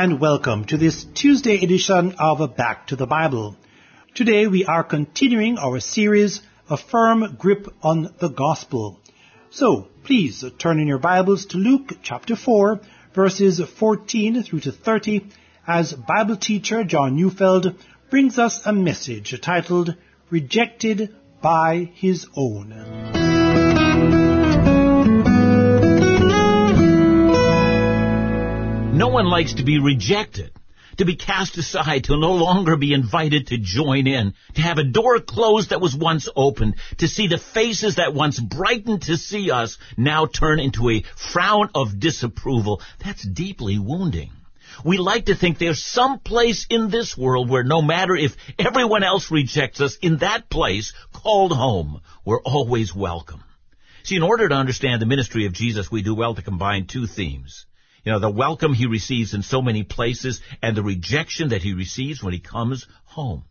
and welcome to this Tuesday edition of Back to the Bible. Today we are continuing our series, A Firm Grip on the Gospel. So, please turn in your Bibles to Luke chapter 4, verses 14 through to 30, as Bible teacher John Neufeld brings us a message titled, Rejected by His Own. No one likes to be rejected, to be cast aside, to no longer be invited to join in, to have a door closed that was once opened, to see the faces that once brightened to see us now turn into a frown of disapproval. That's deeply wounding. We like to think there's some place in this world where no matter if everyone else rejects us, in that place, called home, we're always welcome. See, in order to understand the ministry of Jesus, we do well to combine two themes. You know, the welcome he receives in so many places and the rejection that he receives when he comes home.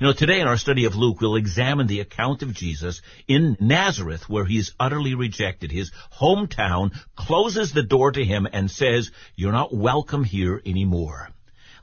You know, today in our study of Luke, we'll examine the account of Jesus in Nazareth where he's utterly rejected. His hometown closes the door to him and says, you're not welcome here anymore.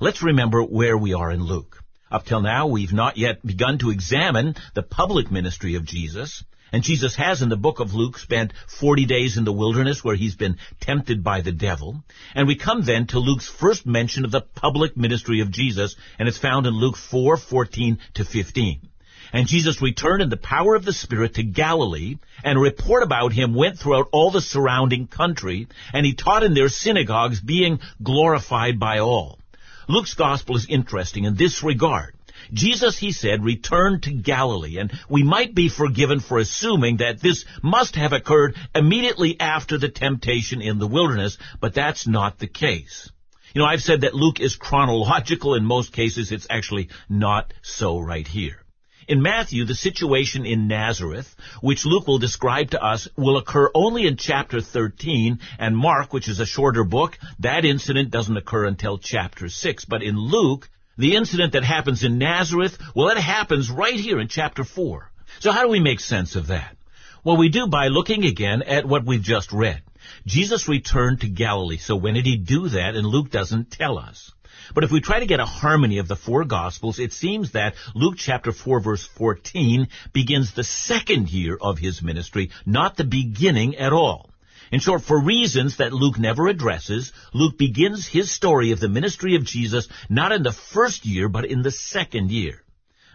Let's remember where we are in Luke. Up till now, we've not yet begun to examine the public ministry of Jesus. And Jesus has in the book of Luke spent 40 days in the wilderness where he's been tempted by the devil. And we come then to Luke's first mention of the public ministry of Jesus, and it's found in Luke 4, 14 to 15. And Jesus returned in the power of the Spirit to Galilee, and a report about him went throughout all the surrounding country, and he taught in their synagogues, being glorified by all. Luke's gospel is interesting in this regard. Jesus, he said, returned to Galilee, and we might be forgiven for assuming that this must have occurred immediately after the temptation in the wilderness, but that's not the case. You know, I've said that Luke is chronological. In most cases, it's actually not so right here. In Matthew, the situation in Nazareth, which Luke will describe to us, will occur only in chapter 13, and Mark, which is a shorter book, that incident doesn't occur until chapter 6. But in Luke, the incident that happens in Nazareth, well, it happens right here in chapter 4. So how do we make sense of that? Well, we do by looking again at what we've just read. Jesus returned to Galilee. So when did he do that? And Luke doesn't tell us. But if we try to get a harmony of the four Gospels, it seems that Luke chapter 4 verse 14 begins the second year of his ministry, not the beginning at all. In short, for reasons that Luke never addresses, Luke begins his story of the ministry of Jesus not in the first year, but in the second year.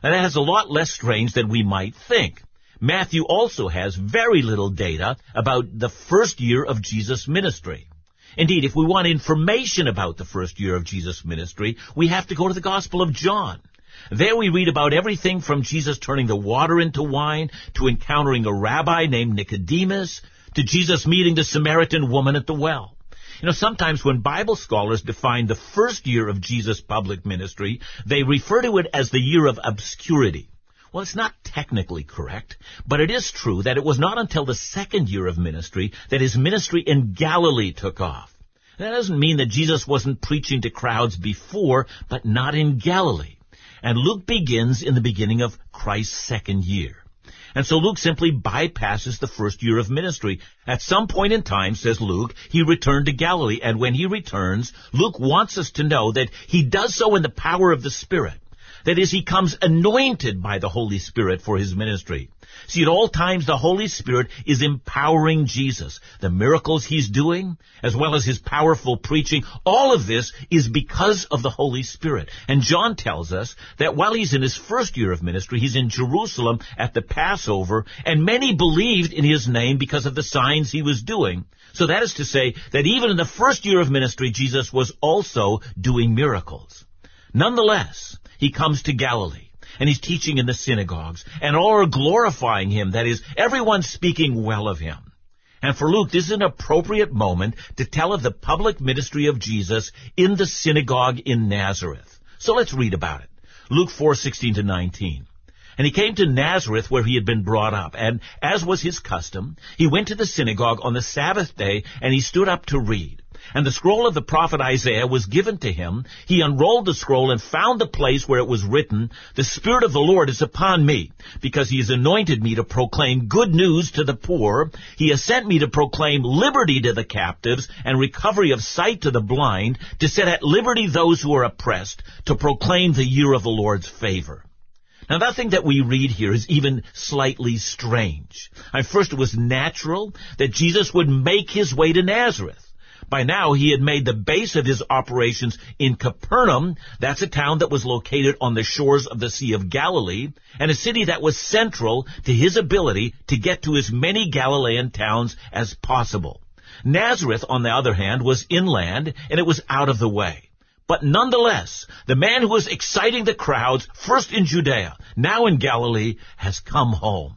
And that has a lot less strange than we might think. Matthew also has very little data about the first year of Jesus' ministry. Indeed, if we want information about the first year of Jesus' ministry, we have to go to the Gospel of John. There we read about everything from Jesus turning the water into wine, to encountering a rabbi named Nicodemus, to Jesus meeting the Samaritan woman at the well. You know, sometimes when Bible scholars define the first year of Jesus' public ministry, they refer to it as the year of obscurity. Well, it's not technically correct, but it is true that it was not until the second year of ministry that his ministry in Galilee took off. That doesn't mean that Jesus wasn't preaching to crowds before, but not in Galilee. And Luke begins in the beginning of Christ's second year. And so Luke simply bypasses the first year of ministry. At some point in time, says Luke, he returned to Galilee, and when he returns, Luke wants us to know that he does so in the power of the Spirit. That is, he comes anointed by the Holy Spirit for his ministry. See, at all times the Holy Spirit is empowering Jesus. The miracles he's doing, as well as his powerful preaching, all of this is because of the Holy Spirit. And John tells us that while he's in his first year of ministry, he's in Jerusalem at the Passover, and many believed in his name because of the signs he was doing. So that is to say that even in the first year of ministry, Jesus was also doing miracles. Nonetheless, he comes to Galilee and he's teaching in the synagogues and all are glorifying him. That is, everyone's speaking well of him. And for Luke, this is an appropriate moment to tell of the public ministry of Jesus in the synagogue in Nazareth. So let's read about it. Luke 4:16 to 19. And he came to Nazareth where he had been brought up, and as was his custom, he went to the synagogue on the Sabbath day, and he stood up to read. And the scroll of the prophet Isaiah was given to him. He unrolled the scroll and found the place where it was written, The Spirit of the Lord is upon me, because he has anointed me to proclaim good news to the poor. He has sent me to proclaim liberty to the captives and recovery of sight to the blind, to set at liberty those who are oppressed, to proclaim the year of the Lord's favor. Now, nothing that we read here is even slightly strange. At first, it was natural that Jesus would make his way to Nazareth. By now, he had made the base of his operations in Capernaum. That's a town that was located on the shores of the Sea of Galilee, and a city that was central to his ability to get to as many Galilean towns as possible. Nazareth, on the other hand, was inland, and it was out of the way. But nonetheless, the man who was exciting the crowds, first in Judea, now in Galilee, has come home.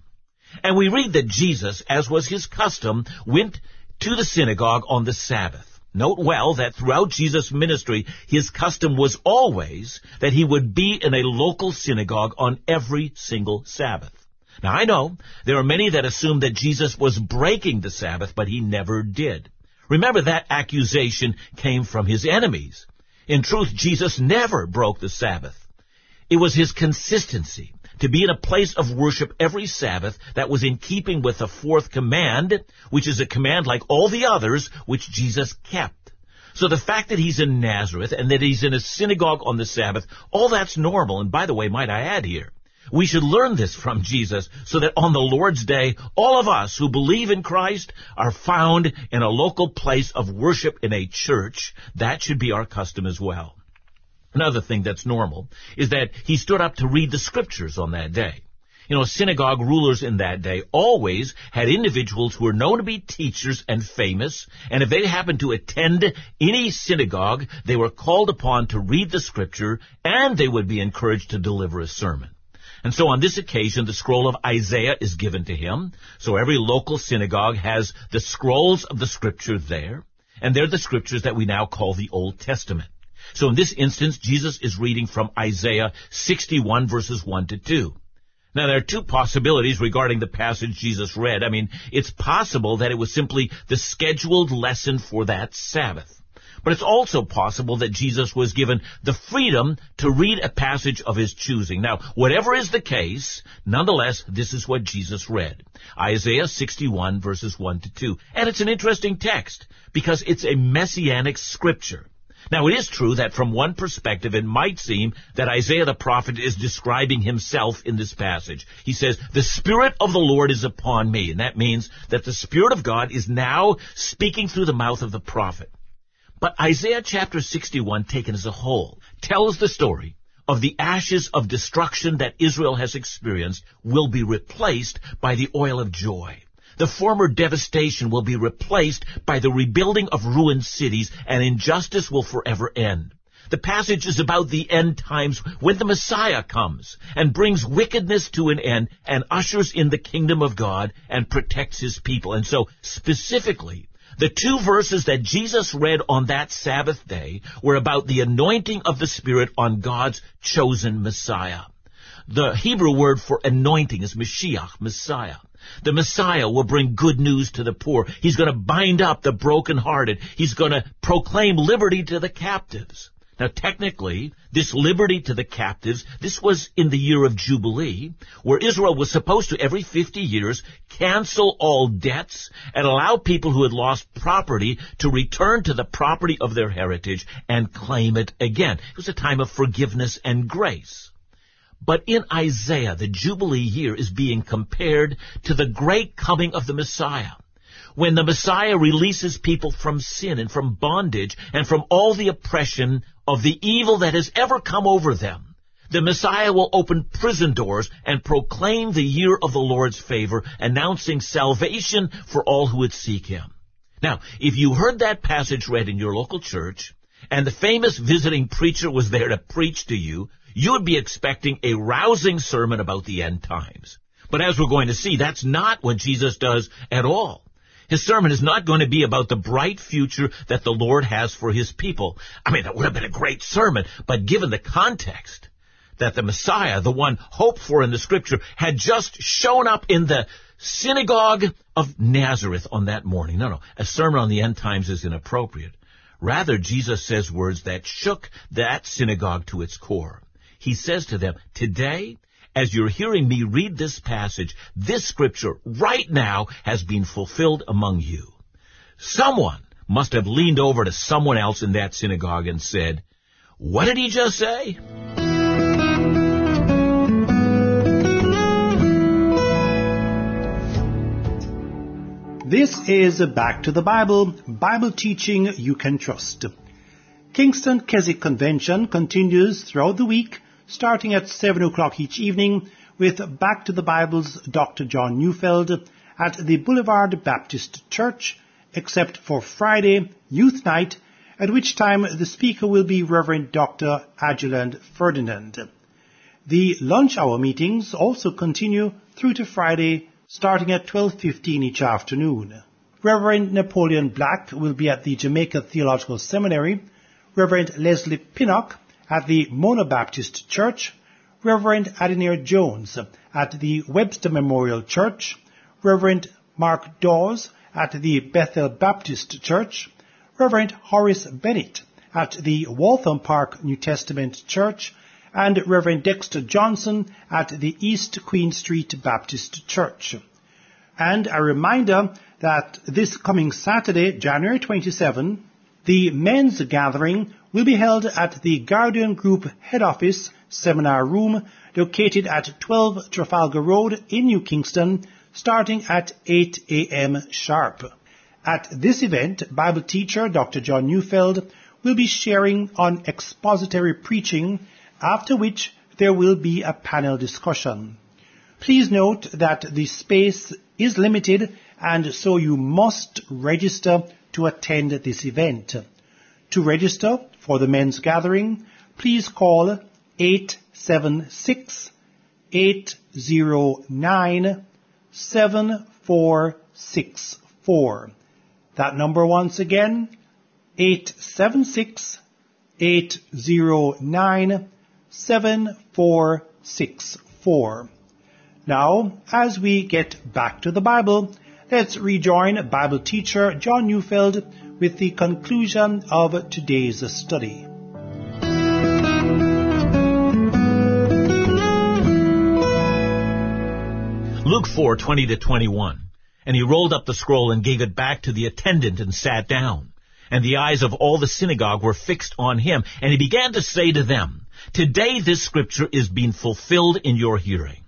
And we read that Jesus, as was his custom, went to the synagogue on the Sabbath. Note well that throughout Jesus' ministry, his custom was always that he would be in a local synagogue on every single Sabbath. Now I know there are many that assume that Jesus was breaking the Sabbath, but he never did. Remember that accusation came from his enemies. In truth, Jesus never broke the Sabbath. It was his consistency to be in a place of worship every Sabbath that was in keeping with the fourth command, which is a command like all the others which Jesus kept. So the fact that he's in Nazareth and that he's in a synagogue on the Sabbath, all that's normal. And by the way, might I add here, we should learn this from Jesus so that on the Lord's day, all of us who believe in Christ are found in a local place of worship in a church. That should be our custom as well. Another thing that's normal is that he stood up to read the scriptures on that day. You know, synagogue rulers in that day always had individuals who were known to be teachers and famous, and if they happened to attend any synagogue, they were called upon to read the scripture, and they would be encouraged to deliver a sermon. And so on this occasion, the scroll of Isaiah is given to him. So every local synagogue has the scrolls of the scripture there. And they're the scriptures that we now call the Old Testament. So in this instance, Jesus is reading from Isaiah 61 verses 1 to 2. Now there are two possibilities regarding the passage Jesus read. I mean, it's possible that it was simply the scheduled lesson for that Sabbath. But it's also possible that Jesus was given the freedom to read a passage of his choosing. Now, whatever is the case, nonetheless, this is what Jesus read. Isaiah 61 verses 1 to 2. And it's an interesting text because it's a messianic scripture. Now, it is true that from one perspective it might seem that Isaiah the prophet is describing himself in this passage. He says, the Spirit of the Lord is upon me. And that means that the Spirit of God is now speaking through the mouth of the prophet. But Isaiah chapter 61, taken as a whole, tells the story of the ashes of destruction that Israel has experienced will be replaced by the oil of joy. The former devastation will be replaced by the rebuilding of ruined cities, and injustice will forever end. The passage is about the end times when the Messiah comes and brings wickedness to an end and ushers in the kingdom of God and protects his people. And so specifically, the two verses that Jesus read on that Sabbath day were about the anointing of the Spirit on God's chosen Messiah. The Hebrew word for anointing is Mashiach, Messiah. The Messiah will bring good news to the poor. He's going to bind up the brokenhearted. He's going to proclaim liberty to the captives. Now technically, this liberty to the captives, this was in the year of Jubilee, where Israel was supposed to every 50 years cancel all debts and allow people who had lost property to return to the property of their heritage and claim it again. It was a time of forgiveness and grace. But in Isaiah, the Jubilee year is being compared to the great coming of the Messiah when the Messiah releases people from sin and from bondage and from all the oppression of the evil that has ever come over them. The Messiah will open prison doors and proclaim the year of the Lord's favor, announcing salvation for all who would seek Him. Now, if you heard that passage read in your local church, and the famous visiting preacher was there to preach to you, you would be expecting a rousing sermon about the end times. But as we're going to see, that's not what Jesus does at all. His sermon is not going to be about the bright future that the Lord has for his people. I mean, that would have been a great sermon, but given the context that the Messiah, the one hoped for in the scripture, had just shown up in the synagogue of Nazareth on that morning. No, no, a sermon on the end times is inappropriate. Rather, Jesus says words that shook that synagogue to its core. He says to them, Today, as you're hearing me read this passage, this scripture right now has been fulfilled among you. Someone must have leaned over to someone else in that synagogue and said, What did he just say? This is Back to the Bible, Bible teaching you can trust. Kingston Keswick Convention continues throughout the week, starting at 7 o'clock each evening with Back to the Bible's Dr. John Neufeld at the Boulevard Baptist Church, except for Friday, Youth Night, at which time the speaker will be Reverend Dr. Aguland Ferdinand. The lunch hour meetings also continue through to Friday, starting at 12.15 each afternoon. Reverend Napoleon Black will be at the Jamaica Theological Seminary, Reverend Leslie Pinnock at the Mona Baptist Church, Reverend Adenir Jones at the Webster Memorial Church, Reverend Mark Dawes at the Bethel Baptist Church, Reverend Horace Bennett at the Waltham Park New Testament Church, and Reverend Dexter Johnson at the East Queen Street Baptist Church. And a reminder that this coming Saturday, January 27, the men's gathering will be held at the Guardian Group head office seminar room located at 12 Trafalgar Road in New Kingston starting at 8 a.m. sharp. At this event, Bible teacher Dr. John Neufeld will be sharing on expository preaching after which there will be a panel discussion. Please note that the space is limited and so you must register to attend this event. To register for the men's gathering, please call 876 809 7464. That number once again, 876 809 7464. Now, as we get back to the Bible, let's rejoin Bible teacher John Neufeld with the conclusion of today's study. Luke 4, 20 to 21. And he rolled up the scroll and gave it back to the attendant and sat down. And the eyes of all the synagogue were fixed on him. And he began to say to them, Today this scripture is being fulfilled in your hearing.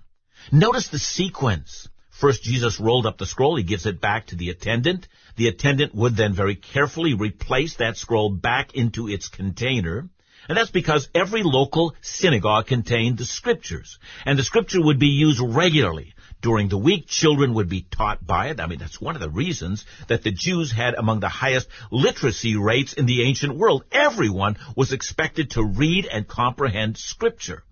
Notice the sequence. First, Jesus rolled up the scroll. He gives it back to the attendant. The attendant would then very carefully replace that scroll back into its container. And that's because every local synagogue contained the scriptures. And the scripture would be used regularly. During the week, children would be taught by it. I mean, that's one of the reasons that the Jews had among the highest literacy rates in the ancient world. Everyone was expected to read and comprehend scripture.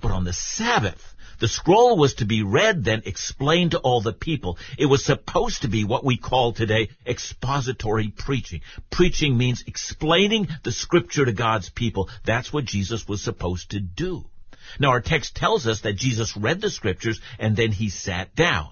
But on the Sabbath, the scroll was to be read, then explained to all the people. It was supposed to be what we call today expository preaching. Preaching means explaining the scripture to God's people. That's what Jesus was supposed to do. Now our text tells us that Jesus read the scriptures and then he sat down.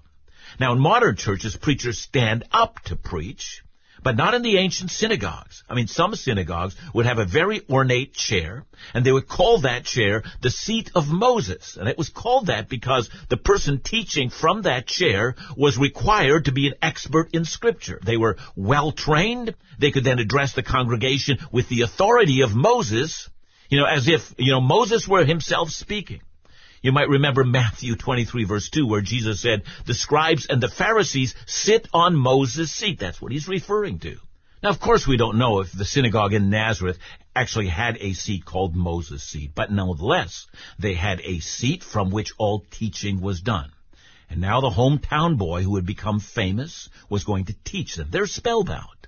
Now in modern churches, preachers stand up to preach but not in the ancient synagogues. I mean, some synagogues would have a very ornate chair, and they would call that chair the seat of Moses. And it was called that because the person teaching from that chair was required to be an expert in scripture. They were well trained. They could then address the congregation with the authority of Moses, you know, as if, you know, Moses were himself speaking. You might remember Matthew 23 verse 2 where Jesus said, the scribes and the Pharisees sit on Moses' seat. That's what he's referring to. Now, of course, we don't know if the synagogue in Nazareth actually had a seat called Moses' seat, but nonetheless, they had a seat from which all teaching was done. And now the hometown boy who had become famous was going to teach them. They're spellbound.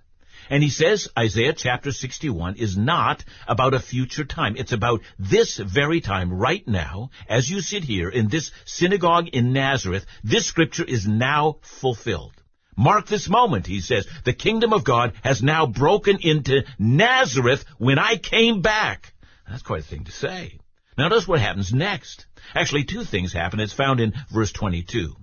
And he says Isaiah chapter 61 is not about a future time. It's about this very time right now. As you sit here in this synagogue in Nazareth, this scripture is now fulfilled. Mark this moment, he says. The kingdom of God has now broken into Nazareth when I came back. That's quite a thing to say. Now notice what happens next. Actually, two things happen. It's found in verse 22.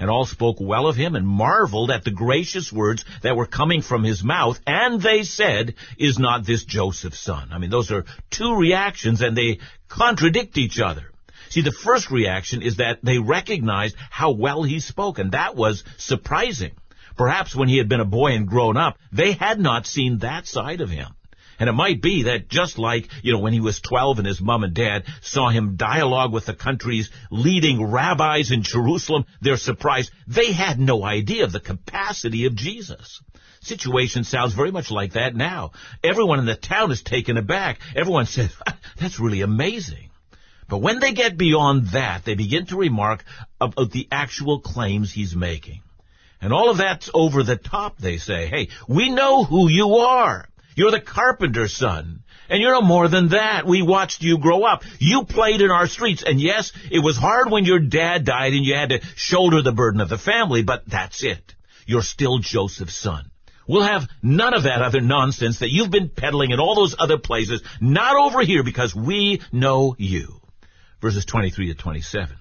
And all spoke well of him and marveled at the gracious words that were coming from his mouth. And they said, Is not this Joseph's son? I mean, those are two reactions and they contradict each other. See, the first reaction is that they recognized how well he spoke, and that was surprising. Perhaps when he had been a boy and grown up, they had not seen that side of him. And it might be that just like, you know, when he was 12 and his mom and dad saw him dialogue with the country's leading rabbis in Jerusalem, they're surprised. They had no idea of the capacity of Jesus. Situation sounds very much like that now. Everyone in the town is taken aback. Everyone says, ah, that's really amazing. But when they get beyond that, they begin to remark about the actual claims he's making. And all of that's over the top, they say. Hey, we know who you are. You're the carpenter's son. And you're no more than that. We watched you grow up. You played in our streets. And yes, it was hard when your dad died and you had to shoulder the burden of the family, but that's it. You're still Joseph's son. We'll have none of that other nonsense that you've been peddling in all those other places, not over here because we know you. Verses 23 to 27.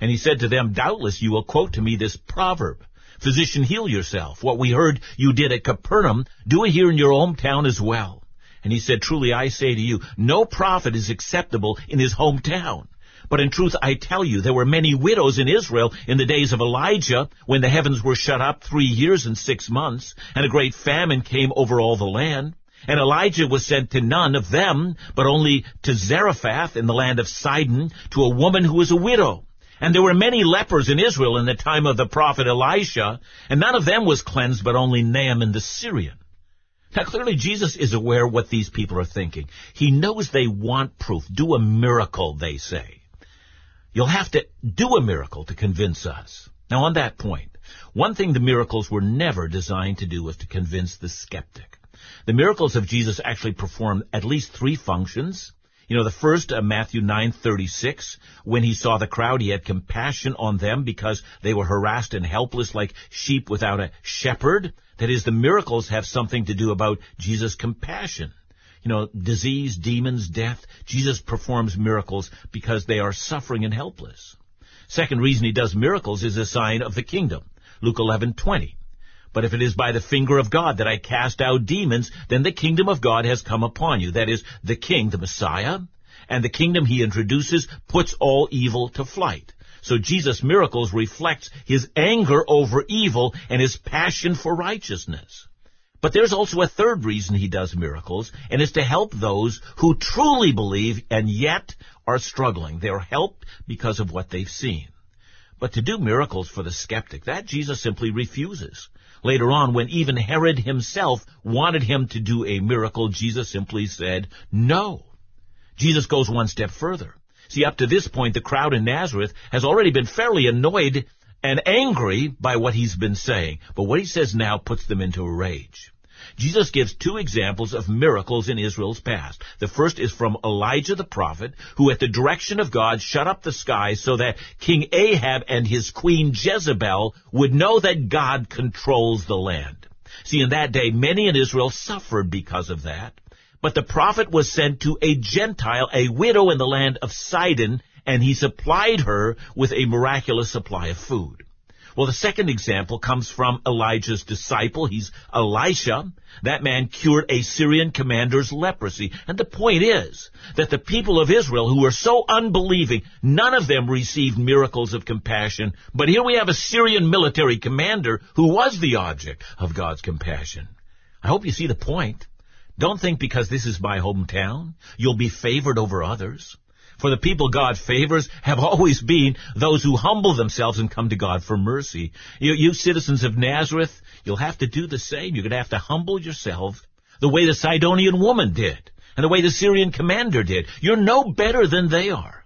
And he said to them, Doubtless you will quote to me this proverb. Physician, heal yourself. What we heard you did at Capernaum, do it here in your hometown as well. And he said, Truly I say to you, no prophet is acceptable in his hometown. But in truth I tell you, there were many widows in Israel in the days of Elijah, when the heavens were shut up three years and six months, and a great famine came over all the land. And Elijah was sent to none of them, but only to Zarephath in the land of Sidon, to a woman who was a widow. And there were many lepers in Israel in the time of the prophet Elisha, and none of them was cleansed, but only Naaman the Syrian. Now clearly Jesus is aware what these people are thinking. He knows they want proof. Do a miracle, they say. You'll have to do a miracle to convince us. Now on that point, one thing the miracles were never designed to do was to convince the skeptic. The miracles of Jesus actually performed at least three functions. You know, the first, uh, Matthew 9:36, when he saw the crowd, he had compassion on them because they were harassed and helpless like sheep without a shepherd. That is, the miracles have something to do about Jesus' compassion. You know, disease, demons, death. Jesus performs miracles because they are suffering and helpless. Second reason he does miracles is a sign of the kingdom. Luke 11:20. But if it is by the finger of God that I cast out demons, then the kingdom of God has come upon you. That is, the king, the Messiah, and the kingdom he introduces puts all evil to flight. So Jesus' miracles reflects his anger over evil and his passion for righteousness. But there's also a third reason he does miracles, and it's to help those who truly believe and yet are struggling. They're helped because of what they've seen. But to do miracles for the skeptic, that Jesus simply refuses. Later on, when even Herod himself wanted him to do a miracle, Jesus simply said, no. Jesus goes one step further. See, up to this point, the crowd in Nazareth has already been fairly annoyed and angry by what he's been saying. But what he says now puts them into a rage. Jesus gives two examples of miracles in Israel's past. The first is from Elijah the prophet, who at the direction of God shut up the sky so that King Ahab and his queen Jezebel would know that God controls the land. See, in that day, many in Israel suffered because of that. But the prophet was sent to a Gentile, a widow in the land of Sidon, and he supplied her with a miraculous supply of food. Well, the second example comes from Elijah's disciple. He's Elisha. That man cured a Syrian commander's leprosy. And the point is that the people of Israel who were so unbelieving, none of them received miracles of compassion. But here we have a Syrian military commander who was the object of God's compassion. I hope you see the point. Don't think because this is my hometown, you'll be favored over others. For the people God favors have always been those who humble themselves and come to God for mercy. You, you citizens of Nazareth, you'll have to do the same. You're going to have to humble yourselves the way the Sidonian woman did and the way the Syrian commander did. You're no better than they are.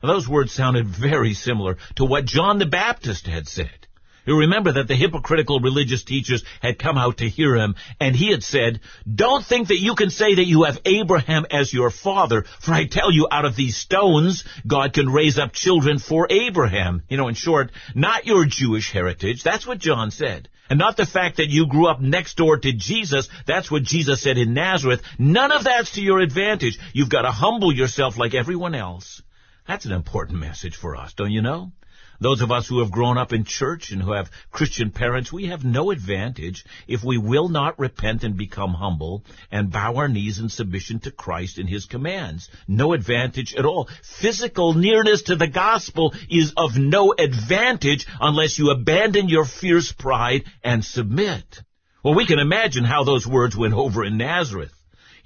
Those words sounded very similar to what John the Baptist had said. You remember that the hypocritical religious teachers had come out to hear him, and he had said, Don't think that you can say that you have Abraham as your father, for I tell you, out of these stones, God can raise up children for Abraham. You know, in short, not your Jewish heritage. That's what John said. And not the fact that you grew up next door to Jesus. That's what Jesus said in Nazareth. None of that's to your advantage. You've got to humble yourself like everyone else. That's an important message for us, don't you know? Those of us who have grown up in church and who have Christian parents, we have no advantage if we will not repent and become humble and bow our knees in submission to Christ and His commands. No advantage at all. Physical nearness to the gospel is of no advantage unless you abandon your fierce pride and submit. Well, we can imagine how those words went over in Nazareth.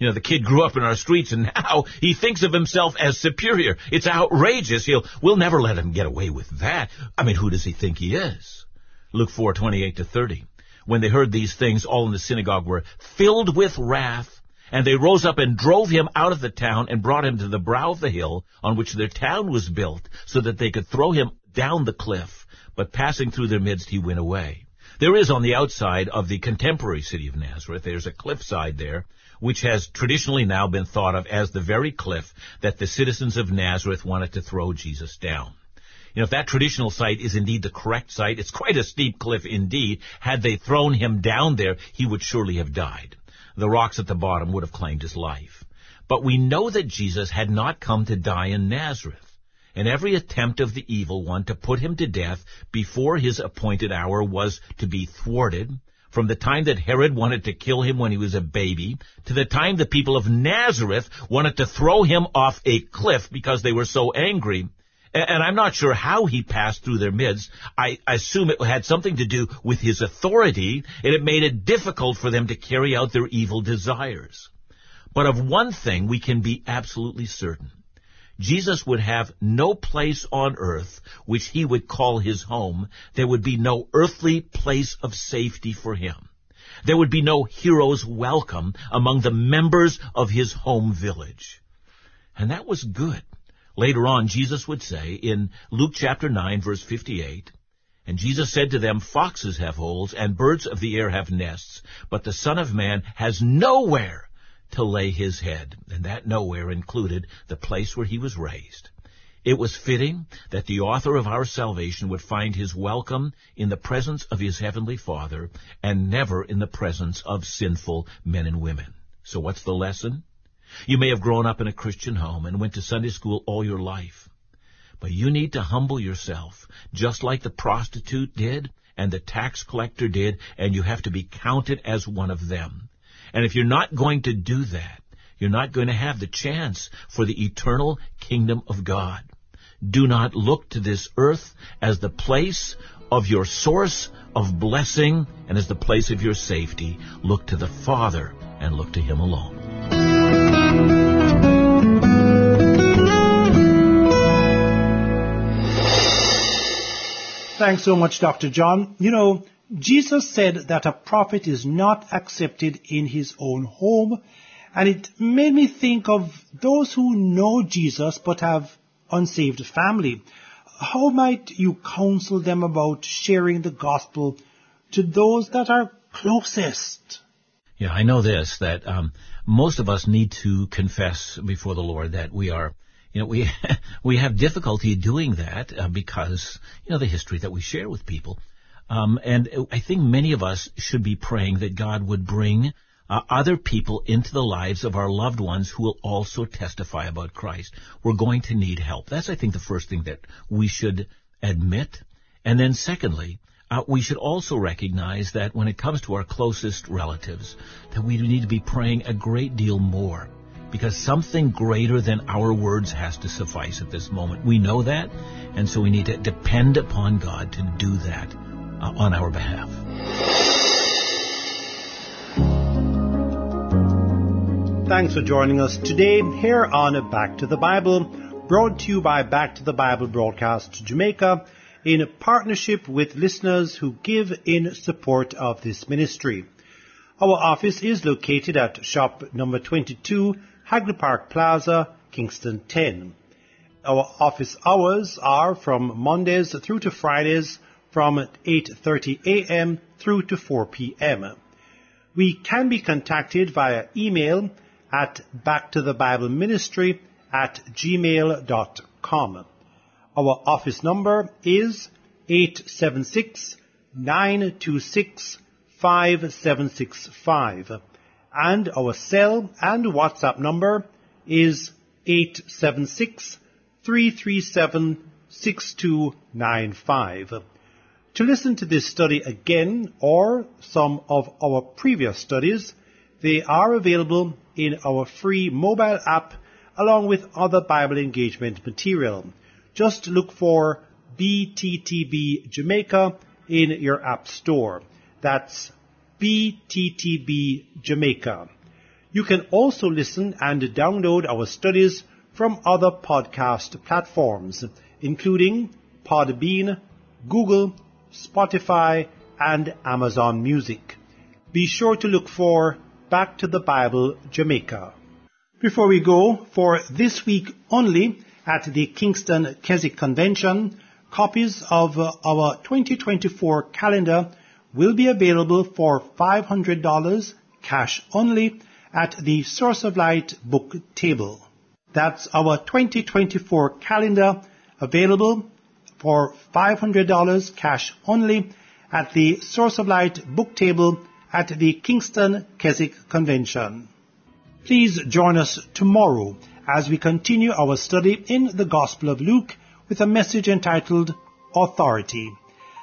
You know, the kid grew up in our streets and now he thinks of himself as superior. It's outrageous. He'll, we'll never let him get away with that. I mean, who does he think he is? Luke 4, 28 to 30. When they heard these things, all in the synagogue were filled with wrath, and they rose up and drove him out of the town and brought him to the brow of the hill on which their town was built, so that they could throw him down the cliff. But passing through their midst, he went away. There is on the outside of the contemporary city of Nazareth, there's a cliffside there, which has traditionally now been thought of as the very cliff that the citizens of Nazareth wanted to throw Jesus down. You know, if that traditional site is indeed the correct site, it's quite a steep cliff indeed. Had they thrown him down there, he would surely have died. The rocks at the bottom would have claimed his life. But we know that Jesus had not come to die in Nazareth. And every attempt of the evil one to put him to death before his appointed hour was to be thwarted, from the time that Herod wanted to kill him when he was a baby to the time the people of Nazareth wanted to throw him off a cliff because they were so angry. And I'm not sure how he passed through their midst. I assume it had something to do with his authority, and it made it difficult for them to carry out their evil desires. But of one thing we can be absolutely certain. Jesus would have no place on earth which he would call his home. There would be no earthly place of safety for him. There would be no hero's welcome among the members of his home village. And that was good. Later on, Jesus would say in Luke chapter 9 verse 58, and Jesus said to them, Foxes have holes, and birds of the air have nests, but the Son of Man has nowhere to lay his head, and that nowhere included the place where he was raised. It was fitting that the author of our salvation would find his welcome in the presence of his heavenly Father and never in the presence of sinful men and women. So what's the lesson? You may have grown up in a Christian home and went to Sunday school all your life. But you need to humble yourself, just like the prostitute did and the tax collector did, and you have to be counted as one of them. And if you're not going to do that, you're not going to have the chance for the eternal kingdom of God. Do not look to this earth as the place of your source of blessing and as the place of your safety. Look to the Father and look to Him alone. Thanks so much, Dr. John. You know, Jesus said that a prophet is not accepted in his own home, and it made me think of those who know Jesus but have unsaved family. How might you counsel them about sharing the gospel to those that are closest? Yeah, I know this, that um, most of us need to confess before the Lord that we are you know, we we have difficulty doing that uh, because you know the history that we share with people. Um, and I think many of us should be praying that God would bring uh, other people into the lives of our loved ones who will also testify about Christ. We're going to need help. That's, I think, the first thing that we should admit. And then secondly, uh, we should also recognize that when it comes to our closest relatives, that we need to be praying a great deal more because something greater than our words has to suffice at this moment. We know that, and so we need to depend upon God to do that on our behalf. Thanks for joining us today here on Back to the Bible, brought to you by Back to the Bible Broadcast Jamaica in partnership with listeners who give in support of this ministry. Our office is located at shop number 22, Hagley Park Plaza, Kingston 10. Our office hours are from Mondays through to Fridays from 8.30 a.m. through to 4 p.m. We can be contacted via email at backtothebibleministry at gmail.com. Our office number is 876 926 5765 and our cell and WhatsApp number is 876 337 6295. To listen to this study again or some of our previous studies, they are available in our free mobile app along with other Bible engagement material. Just look for BTTB Jamaica in your app store. That's BTTB Jamaica. You can also listen and download our studies from other podcast platforms, including Podbean, Google, Spotify, and Amazon Music. Be sure to look for Back to the Bible Jamaica. Before we go, for this week only at the Kingston Keswick Convention, copies of our 2024 calendar will be available for $500 cash only at the Source of Light book table. That's our 2024 calendar available for $500 cash only at the Source of Light book table at the Kingston Keswick Convention. Please join us tomorrow as we continue our study in the Gospel of Luke with a message entitled Authority.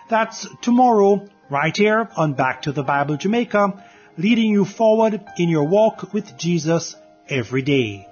That's tomorrow right here on Back to the Bible Jamaica, leading you forward in your walk with Jesus every day.